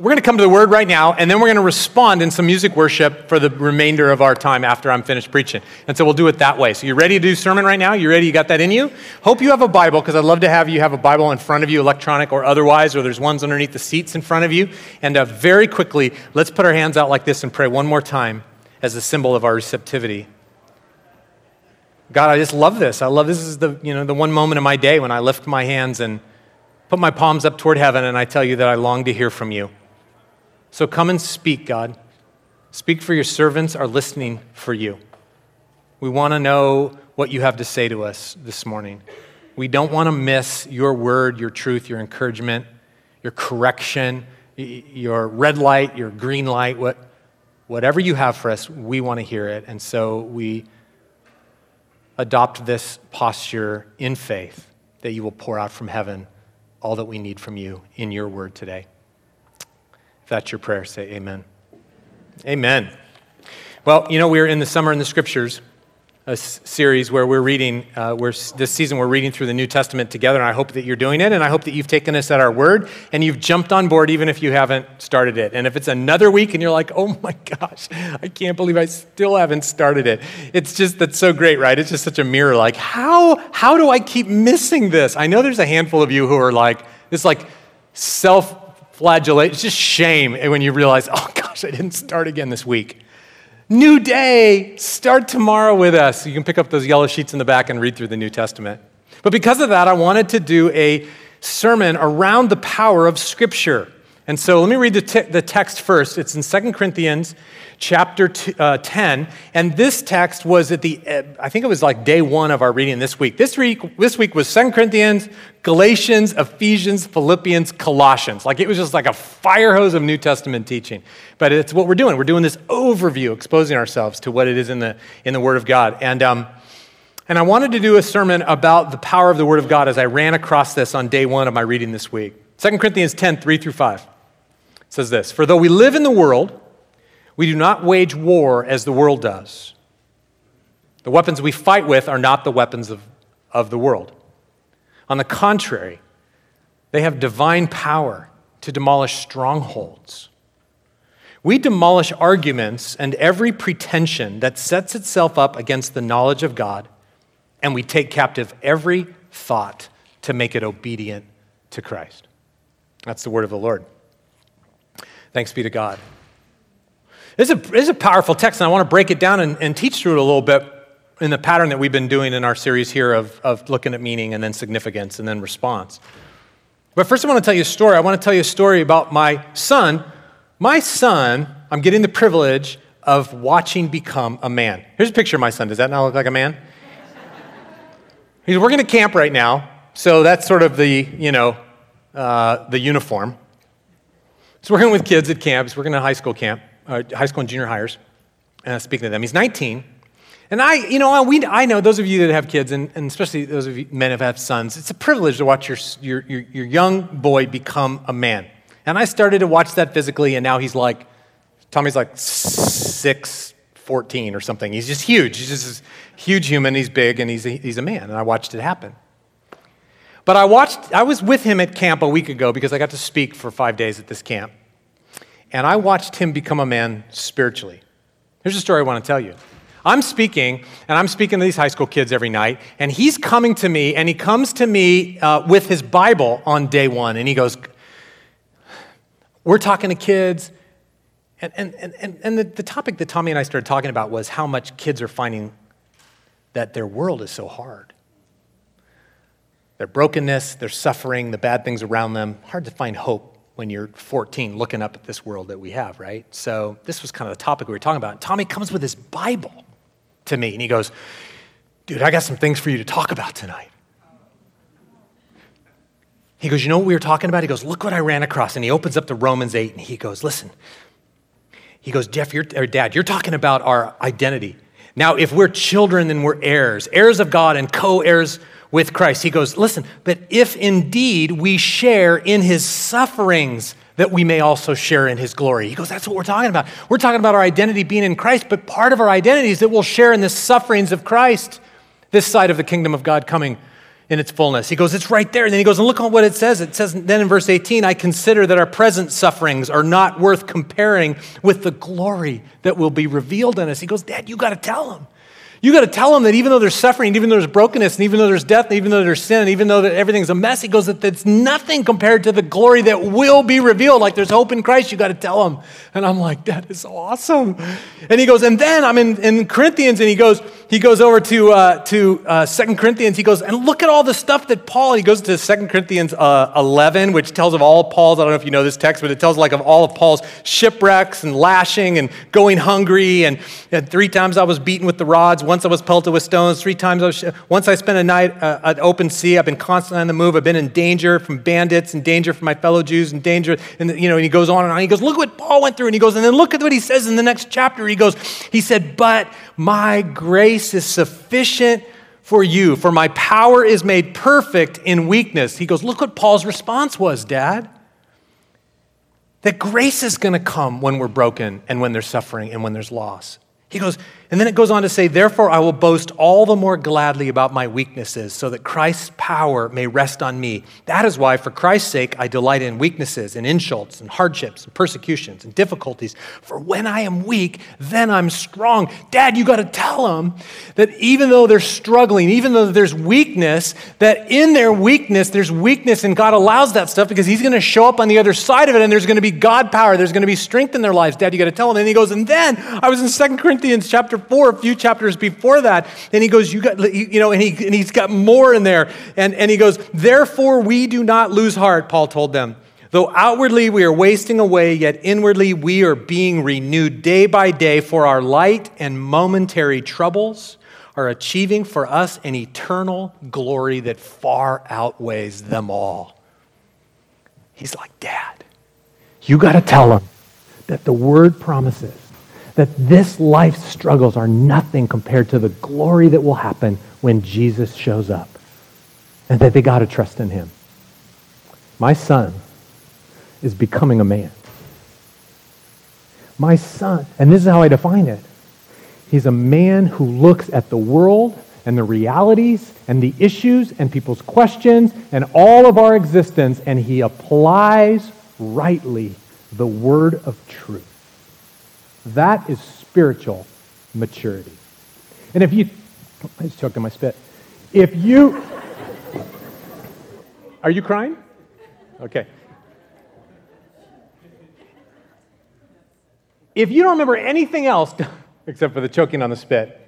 we're going to come to the word right now, and then we're going to respond in some music worship for the remainder of our time after I'm finished preaching. And so we'll do it that way. So you ready to do sermon right now? You ready? You got that in you? Hope you have a Bible, because I'd love to have you have a Bible in front of you, electronic or otherwise, or there's ones underneath the seats in front of you. And uh, very quickly, let's put our hands out like this and pray one more time as a symbol of our receptivity. God, I just love this. I love this is the, you know, the one moment of my day when I lift my hands and put my palms up toward heaven and I tell you that I long to hear from you. So come and speak, God. Speak for your servants are listening for you. We want to know what you have to say to us this morning. We don't want to miss your word, your truth, your encouragement, your correction, your red light, your green light, what, whatever you have for us, we want to hear it. And so we adopt this posture in faith that you will pour out from heaven all that we need from you in your word today that's your prayer, say amen. Amen. Well, you know, we're in the Summer in the Scriptures, a series where we're reading, uh, we're, this season we're reading through the New Testament together, and I hope that you're doing it, and I hope that you've taken us at our word, and you've jumped on board even if you haven't started it. And if it's another week and you're like, oh my gosh, I can't believe I still haven't started it. It's just, that's so great, right? It's just such a mirror. Like, how, how do I keep missing this? I know there's a handful of you who are like, this like self It's just shame when you realize, oh gosh, I didn't start again this week. New day, start tomorrow with us. You can pick up those yellow sheets in the back and read through the New Testament. But because of that, I wanted to do a sermon around the power of Scripture. And so let me read the, t- the text first. It's in 2 Corinthians chapter t- uh, 10. And this text was at the, uh, I think it was like day one of our reading this week. This week, this week was 2 Corinthians, Galatians, Ephesians, Philippians, Colossians. Like it was just like a fire hose of New Testament teaching. But it's what we're doing. We're doing this overview, exposing ourselves to what it is in the, in the Word of God. And, um, and I wanted to do a sermon about the power of the Word of God as I ran across this on day one of my reading this week. 2 Corinthians 10, 3 through 5 says this For though we live in the world, we do not wage war as the world does. The weapons we fight with are not the weapons of, of the world. On the contrary, they have divine power to demolish strongholds. We demolish arguments and every pretension that sets itself up against the knowledge of God, and we take captive every thought to make it obedient to Christ. That's the word of the Lord. Thanks be to God. This is a, this is a powerful text, and I want to break it down and, and teach through it a little bit in the pattern that we've been doing in our series here of, of looking at meaning and then significance and then response. But first, I want to tell you a story. I want to tell you a story about my son. My son, I'm getting the privilege of watching become a man. Here's a picture of my son. Does that not look like a man? He's working at camp right now, so that's sort of the, you know, uh, the uniform. He's working with kids at camp. He's working at high school camp, uh, high school and junior hires, uh, speaking to them. He's 19. And I, you know, we, I know those of you that have kids, and, and especially those of you men who have sons, it's a privilege to watch your, your, your, your young boy become a man. And I started to watch that physically, and now he's like, Tommy's like 6, 14 or something. He's just huge. He's just this huge human. He's big, and he's a, he's a man. And I watched it happen. But I watched, I was with him at camp a week ago because I got to speak for five days at this camp. And I watched him become a man spiritually. Here's a story I want to tell you. I'm speaking, and I'm speaking to these high school kids every night, and he's coming to me, and he comes to me uh, with his Bible on day one, and he goes, We're talking to kids. And, and, and, and the, the topic that Tommy and I started talking about was how much kids are finding that their world is so hard their brokenness, their suffering, the bad things around them. Hard to find hope when you're 14 looking up at this world that we have, right? So this was kind of the topic we were talking about. And Tommy comes with his Bible to me and he goes, Dude, I got some things for you to talk about tonight. He goes, You know what we were talking about? He goes, Look what I ran across. And he opens up to Romans 8 and he goes, Listen. He goes, Jeff, you're, or Dad, you're talking about our identity. Now, if we're children, then we're heirs, heirs of God and co heirs with Christ. He goes, Listen, but if indeed we share in his sufferings, that we may also share in his glory. He goes, That's what we're talking about. We're talking about our identity being in Christ, but part of our identity is that we'll share in the sufferings of Christ this side of the kingdom of God coming in its fullness. He goes, It's right there. And then he goes, And look on what it says. It says then in verse 18, I consider that our present sufferings are not worth comparing with the glory that will be revealed in us. He goes, Dad, you got to tell him. You got to tell them that even though there's suffering, even though there's brokenness, and even though there's death, and even though there's sin, and even though everything's a mess, he goes that it's nothing compared to the glory that will be revealed. Like there's hope in Christ, you got to tell them. And I'm like, that is awesome. And he goes, and then I'm in, in Corinthians, and he goes, he goes over to uh, to uh, Second Corinthians. He goes, and look at all the stuff that Paul. He goes to Second Corinthians uh, 11, which tells of all Paul's. I don't know if you know this text, but it tells like of all of Paul's shipwrecks and lashing and going hungry. And, and three times I was beaten with the rods. Once I was pelted with stones. Three times, I was, once I spent a night uh, at open sea. I've been constantly on the move. I've been in danger from bandits, and danger from my fellow Jews, and danger. And, you know, and he goes on and on. He goes, look what Paul went through. And he goes, and then look at what he says in the next chapter. He goes, he said, but my grace is sufficient for you, for my power is made perfect in weakness. He goes, look what Paul's response was, Dad. That grace is going to come when we're broken and when there's suffering and when there's loss. He goes, and then it goes on to say, Therefore, I will boast all the more gladly about my weaknesses, so that Christ's power may rest on me. That is why, for Christ's sake, I delight in weaknesses and insults and hardships and persecutions and difficulties. For when I am weak, then I'm strong. Dad, you got to tell them that even though they're struggling, even though there's weakness, that in their weakness, there's weakness, and God allows that stuff because He's going to show up on the other side of it, and there's going to be God power, there's going to be strength in their lives. Dad, you got to tell them. And he goes, and then I was in Second Corinthians chapter 4, a few chapters before that. And he goes, You got, you know, and, he, and he's got more in there. And, and he goes, Therefore we do not lose heart, Paul told them. Though outwardly we are wasting away, yet inwardly we are being renewed day by day, for our light and momentary troubles are achieving for us an eternal glory that far outweighs them all. He's like, Dad, you got to tell him that the word promises that this life's struggles are nothing compared to the glory that will happen when Jesus shows up. And that they got to trust in him. My son is becoming a man. My son, and this is how I define it. He's a man who looks at the world and the realities and the issues and people's questions and all of our existence, and he applies rightly the word of truth. That is spiritual maturity. And if you, oh, I just choked on my spit. If you, are you crying? Okay. If you don't remember anything else, except for the choking on the spit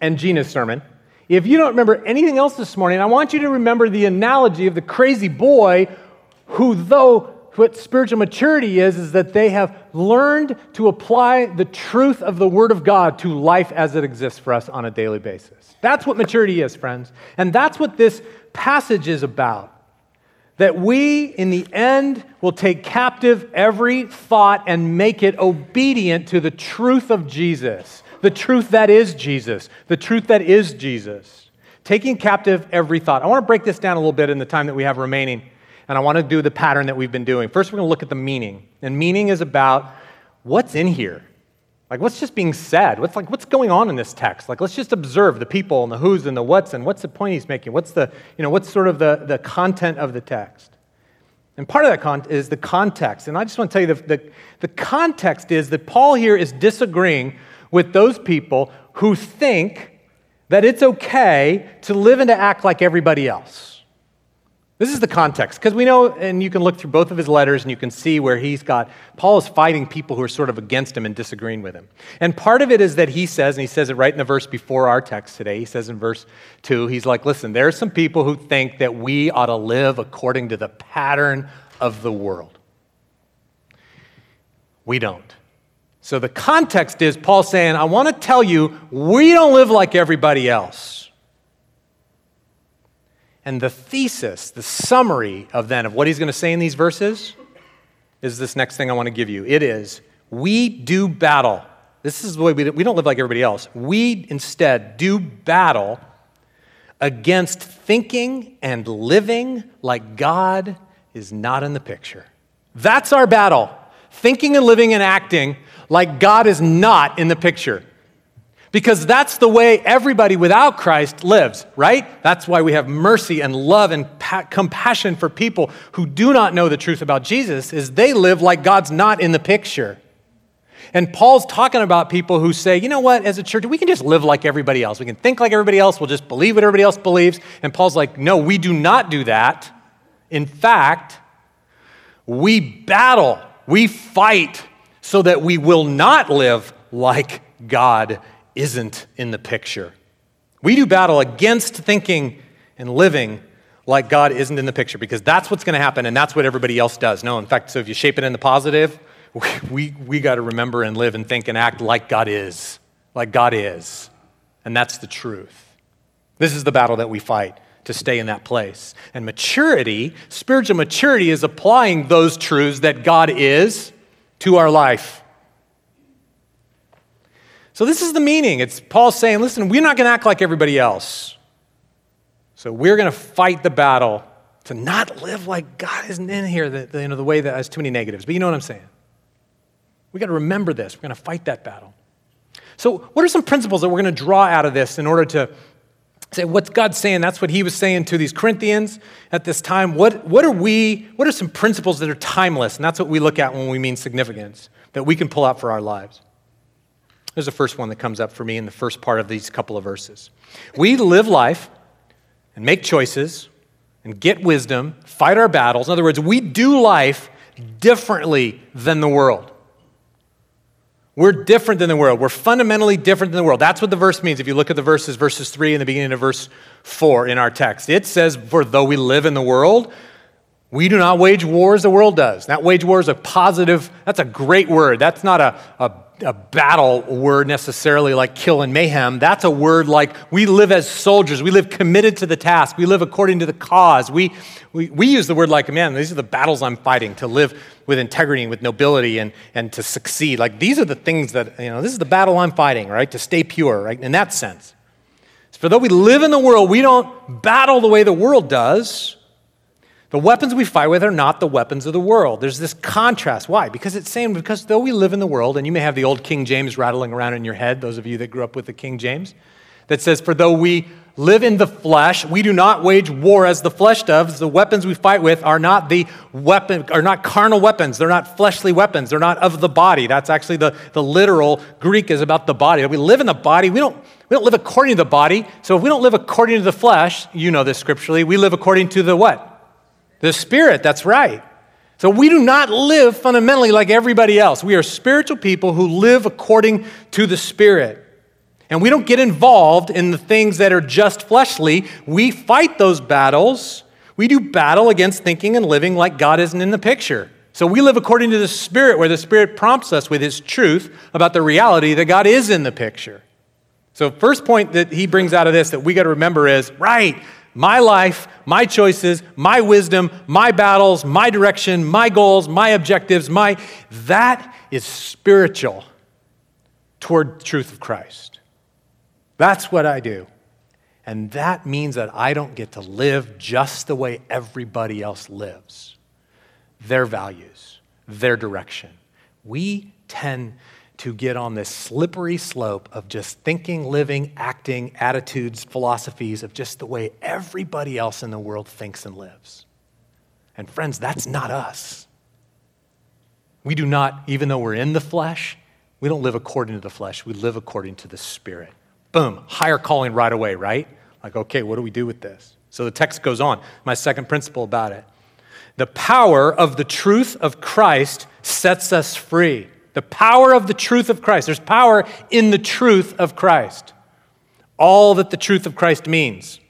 and Gina's sermon, if you don't remember anything else this morning, I want you to remember the analogy of the crazy boy who, though what spiritual maturity is, is that they have learned to apply the truth of the Word of God to life as it exists for us on a daily basis. That's what maturity is, friends. And that's what this passage is about. That we, in the end, will take captive every thought and make it obedient to the truth of Jesus, the truth that is Jesus, the truth that is Jesus. Taking captive every thought. I want to break this down a little bit in the time that we have remaining. And I want to do the pattern that we've been doing. First, we're going to look at the meaning. And meaning is about what's in here. Like, what's just being said? What's like, what's going on in this text? Like, let's just observe the people and the who's and the what's and what's the point he's making? What's the, you know, what's sort of the, the content of the text? And part of that con- is the context. And I just want to tell you the, the, the context is that Paul here is disagreeing with those people who think that it's okay to live and to act like everybody else. This is the context, because we know, and you can look through both of his letters and you can see where he's got, Paul is fighting people who are sort of against him and disagreeing with him. And part of it is that he says, and he says it right in the verse before our text today, he says in verse 2, he's like, listen, there are some people who think that we ought to live according to the pattern of the world. We don't. So the context is Paul saying, I want to tell you, we don't live like everybody else. And the thesis, the summary of then of what he's going to say in these verses is this next thing I want to give you. It is, we do battle. This is the way we, we don't live like everybody else. We instead do battle against thinking and living like God is not in the picture. That's our battle. Thinking and living and acting like God is not in the picture. Because that's the way everybody without Christ lives, right? That's why we have mercy and love and pa- compassion for people who do not know the truth about Jesus is they live like God's not in the picture. And Paul's talking about people who say, you know what, as a church, we can just live like everybody else. We can think like everybody else. We'll just believe what everybody else believes. And Paul's like, no, we do not do that. In fact, we battle, we fight so that we will not live like God isn't in the picture. We do battle against thinking and living like God isn't in the picture because that's what's going to happen and that's what everybody else does. No, in fact, so if you shape it in the positive, we, we, we got to remember and live and think and act like God is, like God is. And that's the truth. This is the battle that we fight to stay in that place. And maturity, spiritual maturity, is applying those truths that God is to our life. So, this is the meaning. It's Paul saying, listen, we're not going to act like everybody else. So, we're going to fight the battle to not live like God isn't in here, the, you know, the way that has too many negatives. But you know what I'm saying? We got to remember this. We're going to fight that battle. So, what are some principles that we're going to draw out of this in order to say what's God saying? That's what he was saying to these Corinthians at this time. What, what are we, what are some principles that are timeless? And that's what we look at when we mean significance that we can pull out for our lives. There's the first one that comes up for me in the first part of these couple of verses. We live life and make choices and get wisdom, fight our battles. In other words, we do life differently than the world. We're different than the world. We're fundamentally different than the world. That's what the verse means. If you look at the verses, verses 3 and the beginning of verse 4 in our text, it says, For though we live in the world, we do not wage war as the world does. That wage war is a positive, that's a great word. That's not a, a a battle word necessarily like kill and mayhem. That's a word like we live as soldiers. We live committed to the task. We live according to the cause. We, we, we use the word like, man, these are the battles I'm fighting to live with integrity and with nobility and, and to succeed. Like these are the things that, you know, this is the battle I'm fighting, right? To stay pure, right? In that sense. For though we live in the world, we don't battle the way the world does. The weapons we fight with are not the weapons of the world. There's this contrast. Why? Because it's saying, because though we live in the world, and you may have the old King James rattling around in your head, those of you that grew up with the King James, that says, For though we live in the flesh, we do not wage war as the flesh does. The weapons we fight with are not the weapon, are not carnal weapons. They're not fleshly weapons. They're not of the body. That's actually the, the literal Greek is about the body. We live in the body. We don't, we don't live according to the body. So if we don't live according to the flesh, you know this scripturally, we live according to the what? The Spirit, that's right. So we do not live fundamentally like everybody else. We are spiritual people who live according to the Spirit. And we don't get involved in the things that are just fleshly. We fight those battles. We do battle against thinking and living like God isn't in the picture. So we live according to the Spirit, where the Spirit prompts us with His truth about the reality that God is in the picture. So, first point that he brings out of this that we got to remember is right, my life, my choices, my wisdom, my battles, my direction, my goals, my objectives, my that is spiritual toward the truth of Christ. That's what I do. And that means that I don't get to live just the way everybody else lives. Their values, their direction. We tend to get on this slippery slope of just thinking, living, acting, attitudes, philosophies of just the way everybody else in the world thinks and lives. And friends, that's not us. We do not, even though we're in the flesh, we don't live according to the flesh. We live according to the Spirit. Boom, higher calling right away, right? Like, okay, what do we do with this? So the text goes on. My second principle about it. The power of the truth of Christ sets us free. The power of the truth of Christ. There's power in the truth of Christ. All that the truth of Christ means.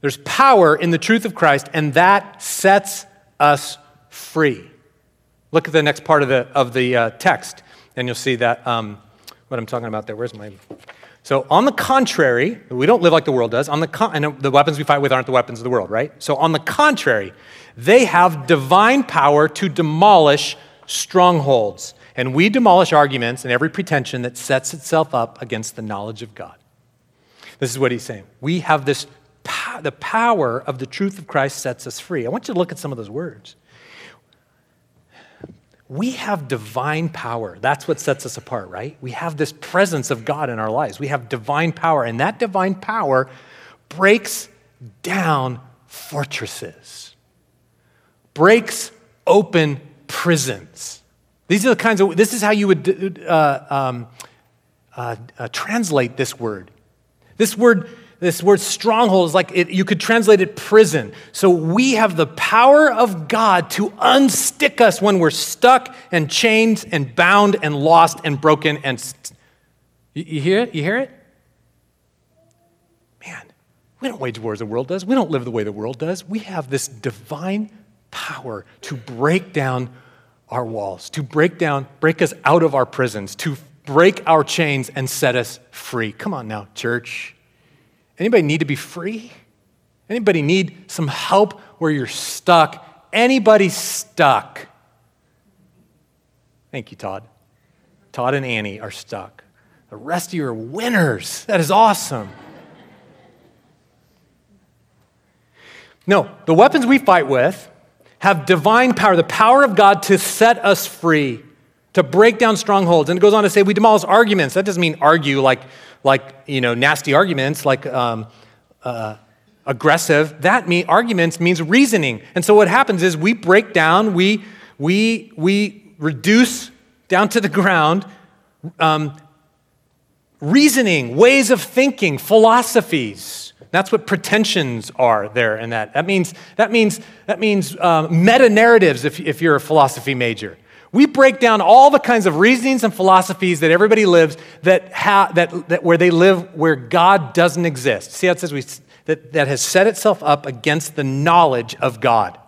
There's power in the truth of Christ, and that sets us free. Look at the next part of the, of the uh, text, and you'll see that um, what I'm talking about there. Where's my. So, on the contrary, we don't live like the world does. On the con- and the weapons we fight with aren't the weapons of the world, right? So, on the contrary, they have divine power to demolish strongholds. And we demolish arguments and every pretension that sets itself up against the knowledge of God. This is what he's saying. We have this, the power of the truth of Christ sets us free. I want you to look at some of those words. we have divine power. That's what sets us apart, right? We have this presence of God in our lives. We have divine power, and that divine power breaks down fortresses, breaks open prisons. These are the kinds of, this is how you would uh, um, uh, uh, translate this word. This word, this word stronghold is like it, you could translate it prison. So we have the power of God to unstick us when we're stuck and chained and bound and lost and broken. And st- you, you hear it? You hear it? Man, we don't wage wars the world does. We don't live the way the world does. We have this divine power to break down our walls, to break down, break us out of our prisons, to break our chains and set us free. Come on now, church. Anybody need to be free? Anybody need some help where you're stuck? Anybody stuck? Thank you, Todd. Todd and Annie are stuck. The rest of you are winners. That is awesome. No, the weapons we fight with have divine power, the power of God to set us free, to break down strongholds. And it goes on to say we demolish arguments. That doesn't mean argue like, like you know, nasty arguments, like um, uh, aggressive. That mean arguments means reasoning. And so what happens is we break down, we, we, we reduce down to the ground um, reasoning, ways of thinking, philosophies. That's what pretensions are there in that. That means, that means, that means um, meta narratives if, if you're a philosophy major. We break down all the kinds of reasonings and philosophies that everybody lives that, ha- that, that where they live where God doesn't exist. See how it says we, that, that has set itself up against the knowledge of God.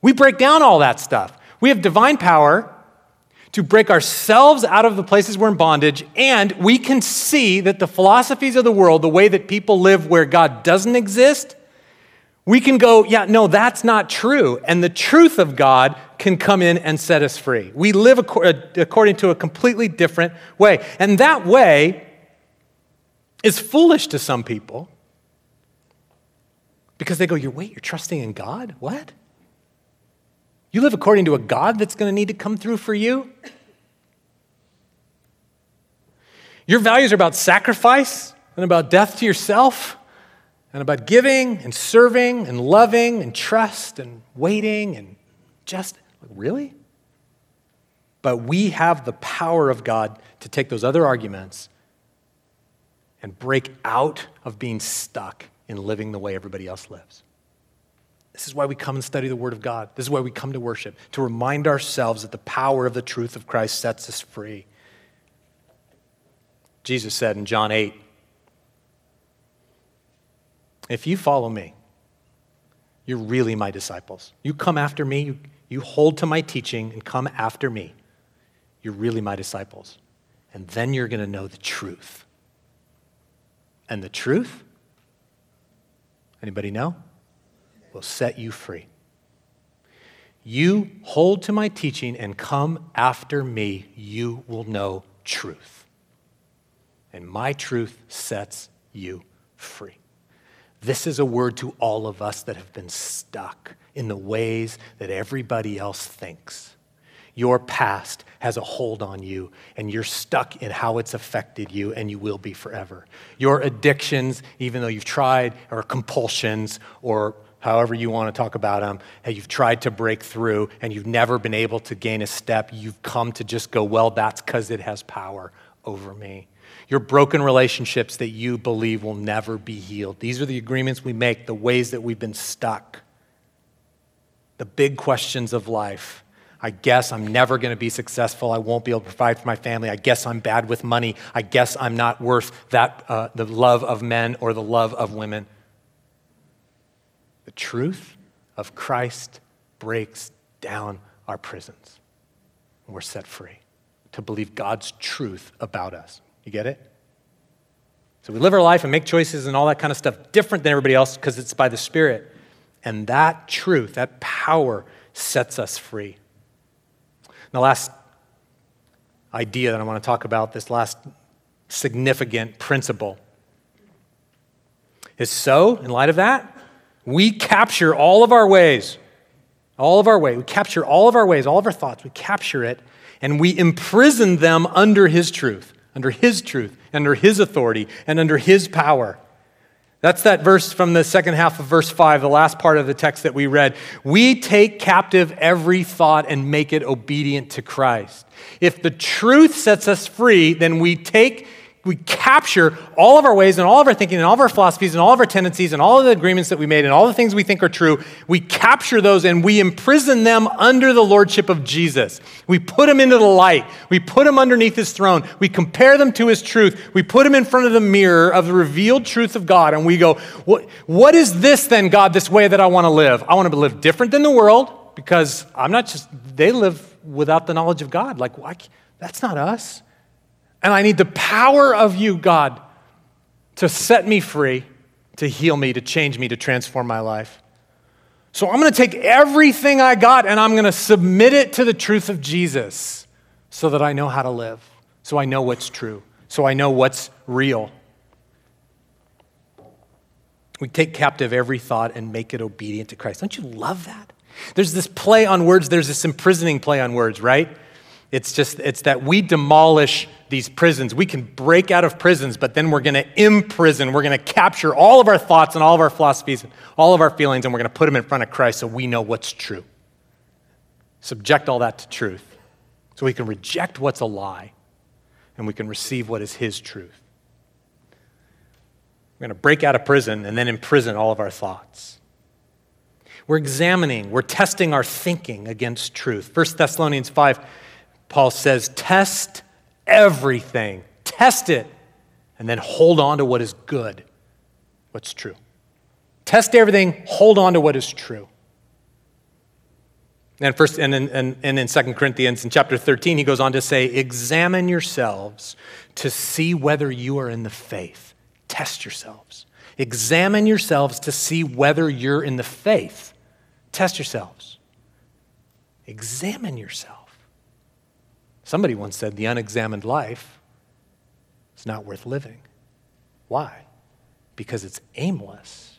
We break down all that stuff. We have divine power to break ourselves out of the places we're in bondage, and we can see that the philosophies of the world, the way that people live where God doesn't exist, we can go, yeah, no, that's not true. And the truth of God can come in and set us free. We live uh, according to a completely different way. And that way is foolish to some people because they go, you're, wait, you're trusting in God? What? You live according to a God that's going to need to come through for you? Your values are about sacrifice and about death to yourself and about giving and serving and loving and trust and waiting and just, really? But we have the power of God to take those other arguments and break out of being stuck in living the way everybody else lives. This is why we come and study the Word of God. This is why we come to worship, to remind ourselves that the power of the truth of Christ sets us free. Jesus said in John 8, If you follow me, you're really my disciples. You come after me, you, you hold to my teaching and come after me. You're really my disciples. And then you're going to know the truth. And the truth? Anybody know? Will set you free. You hold to my teaching and come after me, you will know truth. And my truth sets you free. This is a word to all of us that have been stuck in the ways that everybody else thinks. Your past has a hold on you, and you're stuck in how it's affected you, and you will be forever. Your addictions, even though you've tried, or compulsions, or however you want to talk about them, you've tried to break through and you've never been able to gain a step, you've come to just go, well, that's because it has power over me. Your broken relationships that you believe will never be healed. These are the agreements we make, the ways that we've been stuck. The big questions of life. I guess I'm never going to be successful. I won't be able to provide for my family. I guess I'm bad with money. I guess I'm not worth that, uh, the love of men or the love of women. The truth of Christ breaks down our prisons. And we're set free to believe God's truth about us. You get it? So we live our life and make choices and all that kind of stuff different than everybody else because it's by the Spirit. And that truth, that power, sets us free. The last idea that I want to talk about, this last significant principle, is so, in light of that, we capture all of our ways all of our way. We capture all of our ways, all of our thoughts. We capture it and we imprison them under His truth, under His truth, under His authority, and under His power. That's that verse from the second half of verse 5, the last part of the text that we read. We take captive every thought and make it obedient to Christ. If the truth sets us free, then we take we capture all of our ways and all of our thinking and all of our philosophies and all of our tendencies and all of the agreements that we made and all the things we think are true. We capture those and we imprison them under the lordship of Jesus. We put them into the light. We put them underneath his throne. We compare them to his truth. We put them in front of the mirror of the revealed truth of God and we go, What, what is this then, God, this way that I want to live? I want to live different than the world because I'm not just, they live without the knowledge of God. Like, that's not us. And I need the power of you, God, to set me free, to heal me, to change me, to transform my life. So I'm going to take everything I got and I'm going to submit it to the truth of Jesus so that I know how to live, so I know what's true, so I know what's real. We take captive every thought and make it obedient to Christ. Don't you love that? There's this play on words, there's this imprisoning play on words, right? It's just, it's that we demolish these prisons. We can break out of prisons, but then we're going to imprison. We're going to capture all of our thoughts and all of our philosophies, and all of our feelings, and we're going to put them in front of Christ so we know what's true. Subject all that to truth so we can reject what's a lie and we can receive what is His truth. We're going to break out of prison and then imprison all of our thoughts. We're examining, we're testing our thinking against truth. 1 Thessalonians 5 Paul says, test everything, test it, and then hold on to what is good, what's true. Test everything, hold on to what is true. And first, and in, and, and in 2 Corinthians, in chapter 13, he goes on to say, Examine yourselves to see whether you are in the faith. Test yourselves. Examine yourselves to see whether you're in the faith. Test yourselves. Examine yourself. Somebody once said the unexamined life is not worth living. Why? Because it's aimless.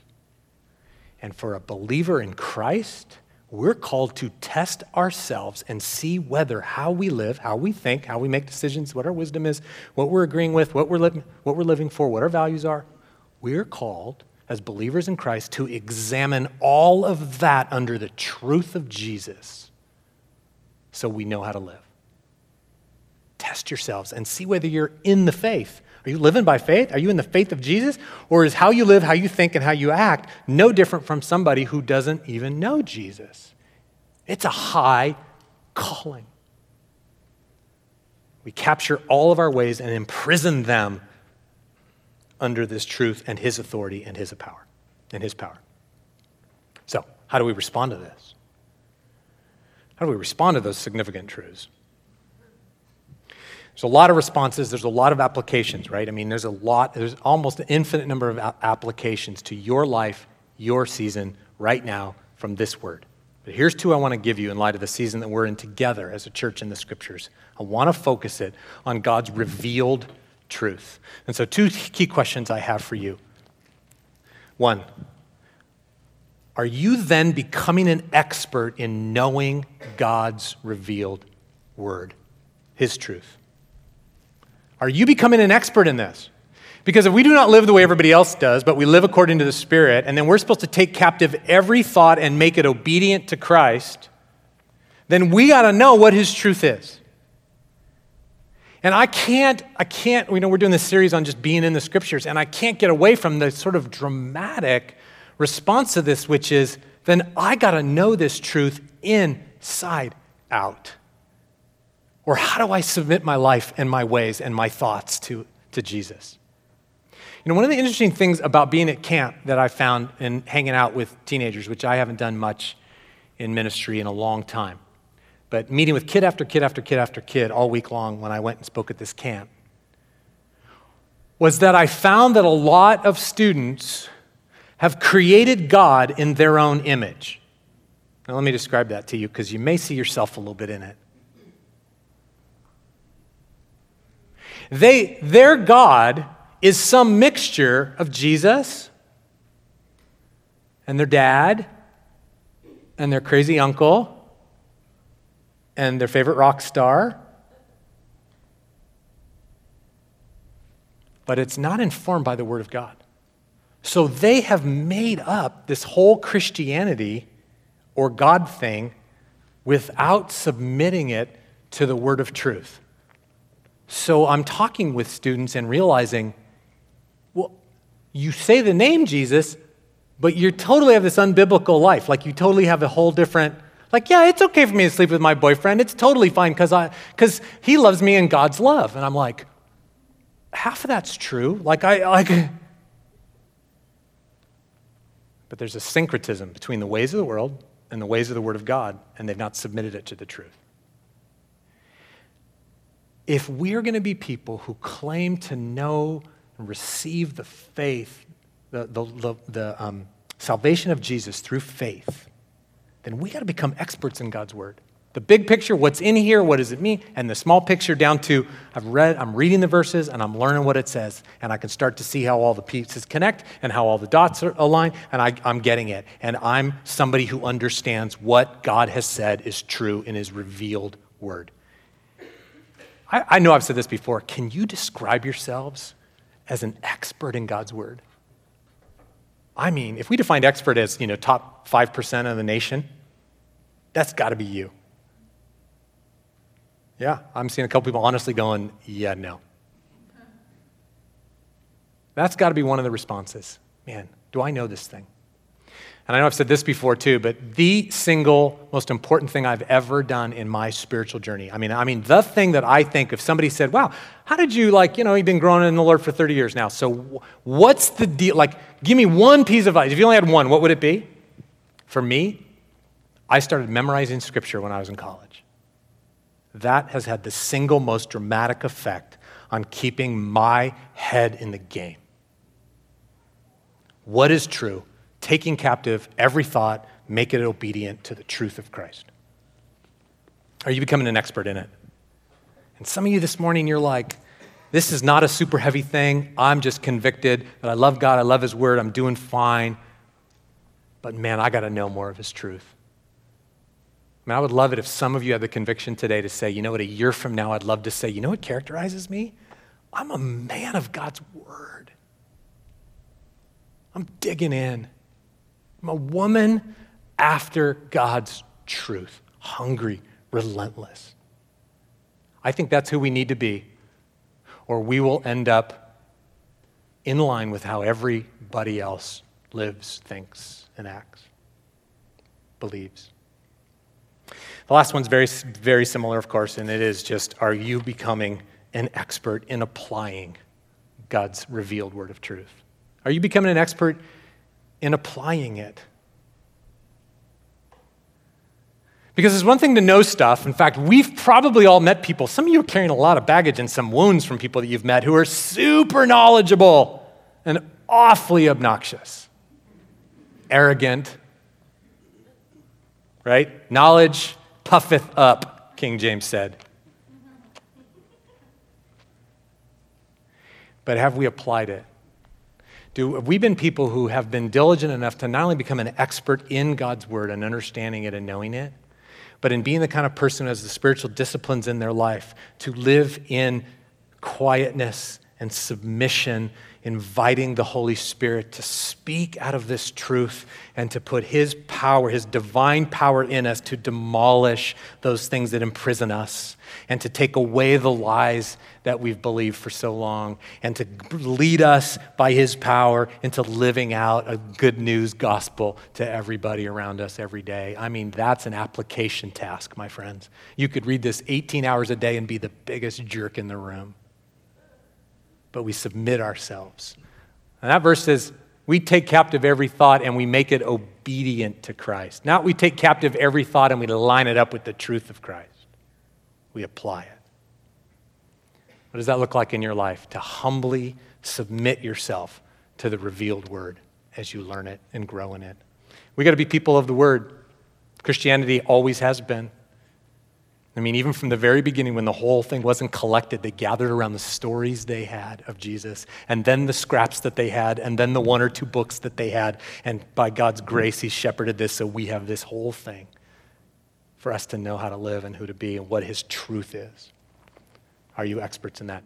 And for a believer in Christ, we're called to test ourselves and see whether how we live, how we think, how we make decisions, what our wisdom is, what we're agreeing with, what we're, li- what we're living for, what our values are. We're called as believers in Christ to examine all of that under the truth of Jesus so we know how to live. Test yourselves and see whether you're in the faith. Are you living by faith? Are you in the faith of Jesus? Or is how you live, how you think, and how you act no different from somebody who doesn't even know Jesus? It's a high calling. We capture all of our ways and imprison them under this truth and his authority and his power and his power. So, how do we respond to this? How do we respond to those significant truths? There's a lot of responses, there's a lot of applications, right? I mean, there's a lot, there's almost an infinite number of applications to your life, your season, right now from this word. But here's two I want to give you in light of the season that we're in together as a church in the scriptures. I want to focus it on God's revealed truth. And so, two key questions I have for you. One, are you then becoming an expert in knowing God's revealed word, His truth? Are you becoming an expert in this? Because if we do not live the way everybody else does, but we live according to the Spirit, and then we're supposed to take captive every thought and make it obedient to Christ, then we got to know what His truth is. And I can't, I can't, you know, we're doing this series on just being in the scriptures, and I can't get away from the sort of dramatic response to this, which is then I got to know this truth inside out. Or how do I submit my life and my ways and my thoughts to, to Jesus? You know, one of the interesting things about being at camp that I found in hanging out with teenagers, which I haven't done much in ministry in a long time, but meeting with kid after kid after kid after kid all week long when I went and spoke at this camp, was that I found that a lot of students have created God in their own image. Now, let me describe that to you because you may see yourself a little bit in it. They, their God is some mixture of Jesus and their dad and their crazy uncle and their favorite rock star. But it's not informed by the Word of God. So they have made up this whole Christianity or God thing without submitting it to the Word of truth. So I'm talking with students and realizing, well, you say the name Jesus, but you totally have this unbiblical life. Like you totally have a whole different, like, yeah, it's okay for me to sleep with my boyfriend. It's totally fine because I because he loves me in God's love. And I'm like, half of that's true. Like I like But there's a syncretism between the ways of the world and the ways of the Word of God, and they've not submitted it to the truth. If we're going to be people who claim to know and receive the faith, the, the, the, the um, salvation of Jesus through faith, then we got to become experts in God's Word. The big picture, what's in here, what does it mean? And the small picture down to I've read, I'm reading the verses and I'm learning what it says. And I can start to see how all the pieces connect and how all the dots are. And I, I'm getting it. And I'm somebody who understands what God has said is true in his revealed word. I, I know I've said this before. Can you describe yourselves as an expert in God's word? I mean, if we defined expert as, you know, top 5% of the nation, that's got to be you. Yeah, I'm seeing a couple people honestly going, yeah, no. That's got to be one of the responses. Man, do I know this thing? And I know I've said this before too, but the single most important thing I've ever done in my spiritual journey. I mean, I mean, the thing that I think if somebody said, "Wow, how did you like, you know, you've been growing in the Lord for 30 years now. So what's the deal? Like, give me one piece of advice. If you only had one, what would it be?" For me, I started memorizing scripture when I was in college. That has had the single most dramatic effect on keeping my head in the game. What is true? Taking captive every thought, make it obedient to the truth of Christ. Are you becoming an expert in it? And some of you this morning, you're like, this is not a super heavy thing. I'm just convicted that I love God, I love His Word, I'm doing fine. But man, I got to know more of His truth. I mean, I would love it if some of you had the conviction today to say, you know what, a year from now, I'd love to say, you know what characterizes me? I'm a man of God's word. I'm digging in. I'm a woman after God's truth, hungry, relentless. I think that's who we need to be, or we will end up in line with how everybody else lives, thinks, and acts, believes. The last one's very, very similar, of course, and it is just are you becoming an expert in applying God's revealed word of truth? Are you becoming an expert in applying it? Because it's one thing to know stuff. In fact, we've probably all met people. Some of you are carrying a lot of baggage and some wounds from people that you've met who are super knowledgeable and awfully obnoxious, arrogant, right? Knowledge puffeth up, King James said. But have we applied it? Do, have we been people who have been diligent enough to not only become an expert in God's word and understanding it and knowing it, but in being the kind of person who has the spiritual disciplines in their life to live in quietness and submission inviting the Holy Spirit to speak out of this truth and to put His power, His divine power in us to demolish those things that imprison us and to take away the lies that we've believed for so long and to lead us by His power into living out a good news gospel to everybody around us every day. I mean, that's an application task, my friends. You could read this 18 hours a day and be the biggest jerk in the room but we submit ourselves. And that verse says, we take captive every thought and we make it obedient to Christ. Not we take captive every thought and we line it up with the truth of Christ. We apply it. What does that look like in your life? To humbly submit yourself to the revealed word as you learn it and grow in it. We got to be people of the word. Christianity always has been. I mean, even from the very beginning, when the whole thing wasn't collected, they gathered around the stories they had of Jesus, and then the scraps that they had, and then the one or two books that they had. And by God's grace, He shepherded this so we have this whole thing for us to know how to live and who to be and what His truth is. Are you experts in that?